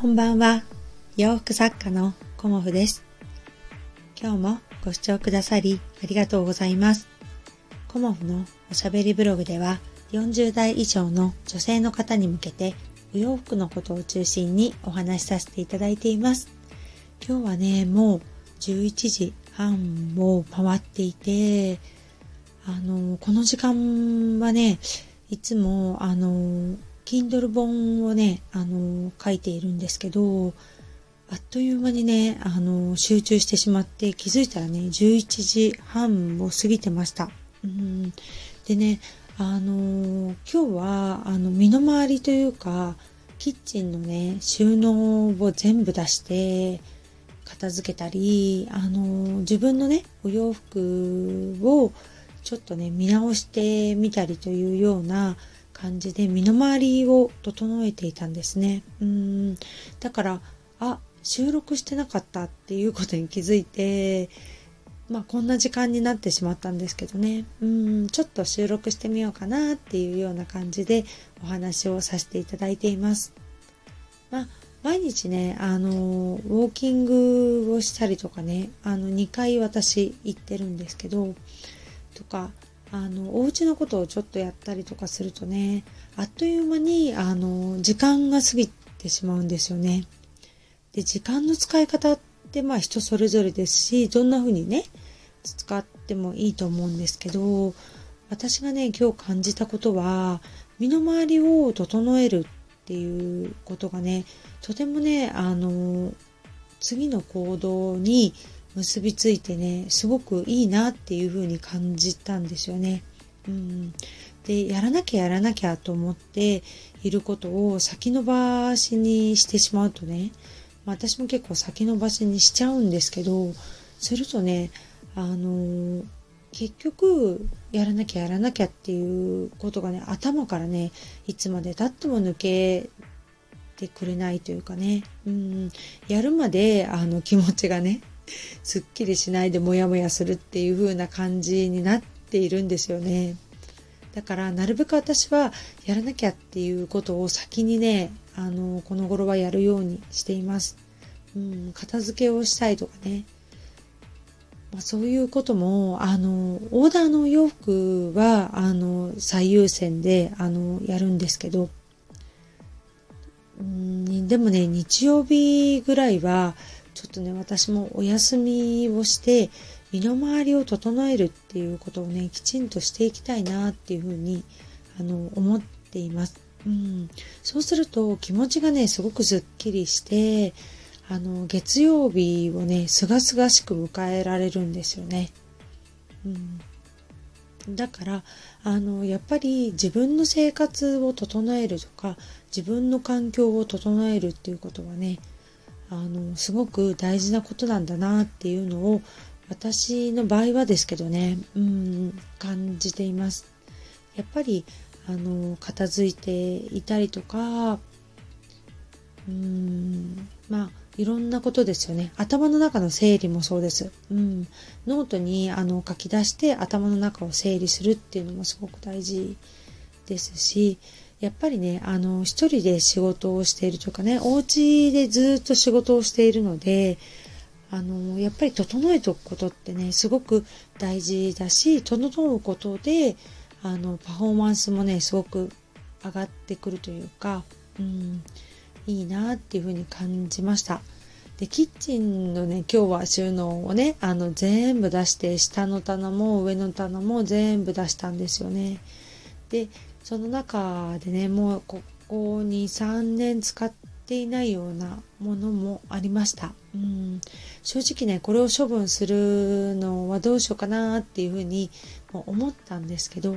こんばんは。洋服作家のコモフです。今日もご視聴くださりありがとうございます。コモフのおしゃべりブログでは40代以上の女性の方に向けてお洋服のことを中心にお話しさせていただいています。今日はね、もう11時半を回っていて、あの、この時間はね、いつも、あの、Kindle 本をね、あの、書いているんですけど、あっという間にね、あの、集中してしまって気づいたらね、11時半を過ぎてました。うん、でね、あの、今日は、あの、身の回りというか、キッチンのね、収納を全部出して、片付けたり、あの、自分のね、お洋服をちょっとね、見直してみたりというような、感じで身の回りを整えていたんですね。うんだからあ収録してなかったっていうことに気づいてまあこんな時間になってしまったんですけどねうんちょっと収録してみようかなっていうような感じでお話をさせていただいています。まあ毎日ね、あの、ウォーキングをしたりとかね、あの、2回私行ってるんですけど、とか、あのお家のことをちょっとやったりとかするとねあっという間にあの時間が過ぎてしまうんですよね。で時間の使い方ってまあ人それぞれですしどんな風にね使ってもいいと思うんですけど私がね今日感じたことは身の回りを整えるっていうことがねとてもねあの次の行動に結びついてねすごくいいなっていう風に感じたんですよね。うん、でやらなきゃやらなきゃと思っていることを先延ばしにしてしまうとね、まあ、私も結構先延ばしにしちゃうんですけどするとねあの結局やらなきゃやらなきゃっていうことがね頭からねいつまでたっても抜けてくれないというかね、うん、やるまであの気持ちがねすっきりしないでモヤモヤするっていう風な感じになっているんですよね。だからなるべく私はやらなきゃっていうことを先にね、あの、この頃はやるようにしています。うん、片付けをしたいとかね。まあ、そういうことも、あの、オーダーの洋服は、あの、最優先で、あの、やるんですけど、うん、でもね、日曜日ぐらいは、ちょっとね、私もお休みをして、身の回りを整えるっていうことをね、きちんとしていきたいなっていうふうに、あの、思っています。うん。そうすると気持ちがね、すごくすっきりして、あの、月曜日をね、すがすがしく迎えられるんですよね。うん。だから、あの、やっぱり自分の生活を整えるとか、自分の環境を整えるっていうことはね、あのすごく大事なことなんだなっていうのを私の場合はですけどね。うん感じています。やっぱりあの片付いていたりとかうんまあいろんなことですよね。頭の中の整理もそうです、うん、ノートにあの書き出して頭の中を整理するっていうのもすごく大事ですしやっぱりね、あの、一人で仕事をしているとかね、お家でずっと仕事をしているので、あの、やっぱり整えておくことってね、すごく大事だし、整うことで、あの、パフォーマンスもね、すごく上がってくるというか、うん、いいなっていうふうに感じました。で、キッチンのね、今日は収納をね、あの、全部出して、下の棚も上の棚も全部出したんですよね。で、その中でねもうここ23年使っていないようなものもありました、うん、正直ねこれを処分するのはどうしようかなっていうふうに思ったんですけど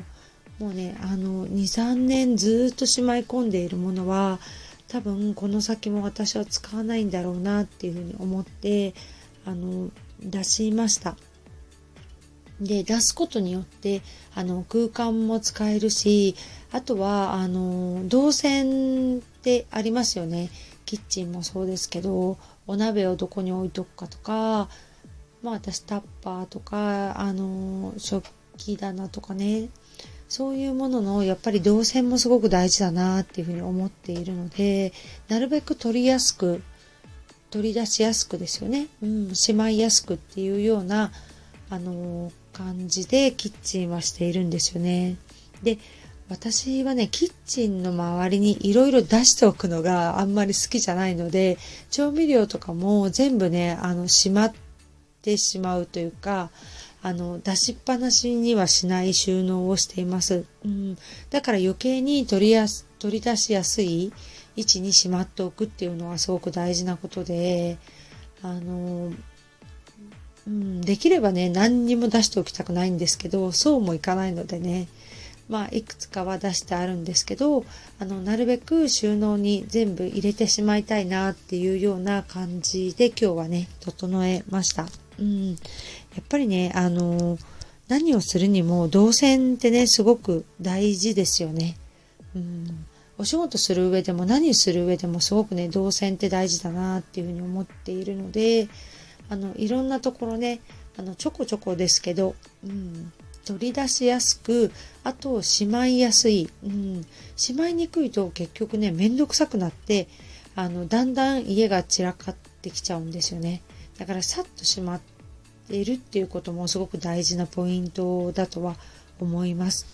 もうねあの23年ずっとしまい込んでいるものは多分この先も私は使わないんだろうなっていうふうに思ってあの出しました。で、出すことによって、あの、空間も使えるし、あとは、あの、動線ってありますよね。キッチンもそうですけど、お鍋をどこに置いとくかとか、まあ私タッパーとか、あの、食器棚とかね、そういうもののやっぱり動線もすごく大事だなっていうふうに思っているのでなるべく取りやすく取り出しやすくですよね、うん、しまいやすくっていうようなあの感じでキッチンはしているんですよね。で私はね、キッチンの周りにいろいろ出しておくのがあんまり好きじゃないので、調味料とかも全部ね、あの、しまってしまうというか、あの、出しっぱなしにはしない収納をしています。うん。だから余計に取りやす、取り出しやすい位置にしまっておくっていうのはすごく大事なことで、あの、うん、できればね、何にも出しておきたくないんですけど、そうもいかないのでね、まあ、いくつかは出してあるんですけど、あの、なるべく収納に全部入れてしまいたいなっていうような感じで今日はね、整えました。うん。やっぱりね、あの、何をするにも動線ってね、すごく大事ですよね。うん。お仕事する上でも何する上でもすごくね、動線って大事だなっていうふうに思っているので、あの、いろんなところね、あの、ちょこちょこですけど、うん、取り出しやすく、あとしまいやすい。うん、しまいにくいと結局ね、めんどくさくなって、あの、だんだん家が散らかってきちゃうんですよね。だからさっとしまっているっていうこともすごく大事なポイントだとは思います。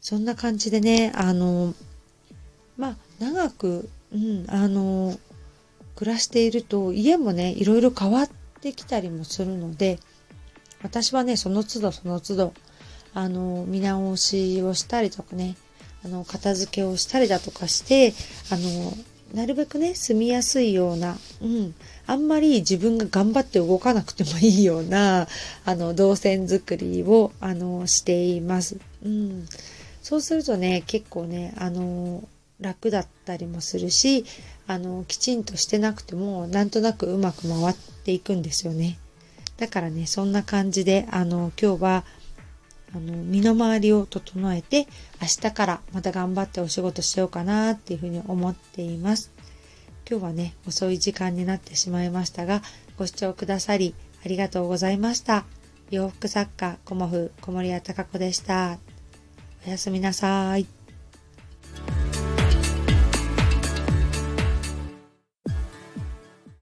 そんな感じでね、あの、まあ、長く、うん、あの、暮らしていると家もね、いろいろ変わってできたりもするので、私はね、その都度その都度、あの、見直しをしたりとかね、あの、片付けをしたりだとかして、あの、なるべくね、住みやすいような、うん、あんまり自分が頑張って動かなくてもいいような、あの、動線作りを、あの、しています。うん。そうするとね、結構ね、あの、楽だったりもするし、あの、きちんとしてなくても、なんとなくうまく回っていくんですよね。だからね、そんな感じで、あの、今日は、あの、身の回りを整えて、明日からまた頑張ってお仕事しようかなっていうふうに思っています。今日はね、遅い時間になってしまいましたが、ご視聴くださりありがとうございました。洋服作家、コモフ、小森屋隆子でした。おやすみなさい。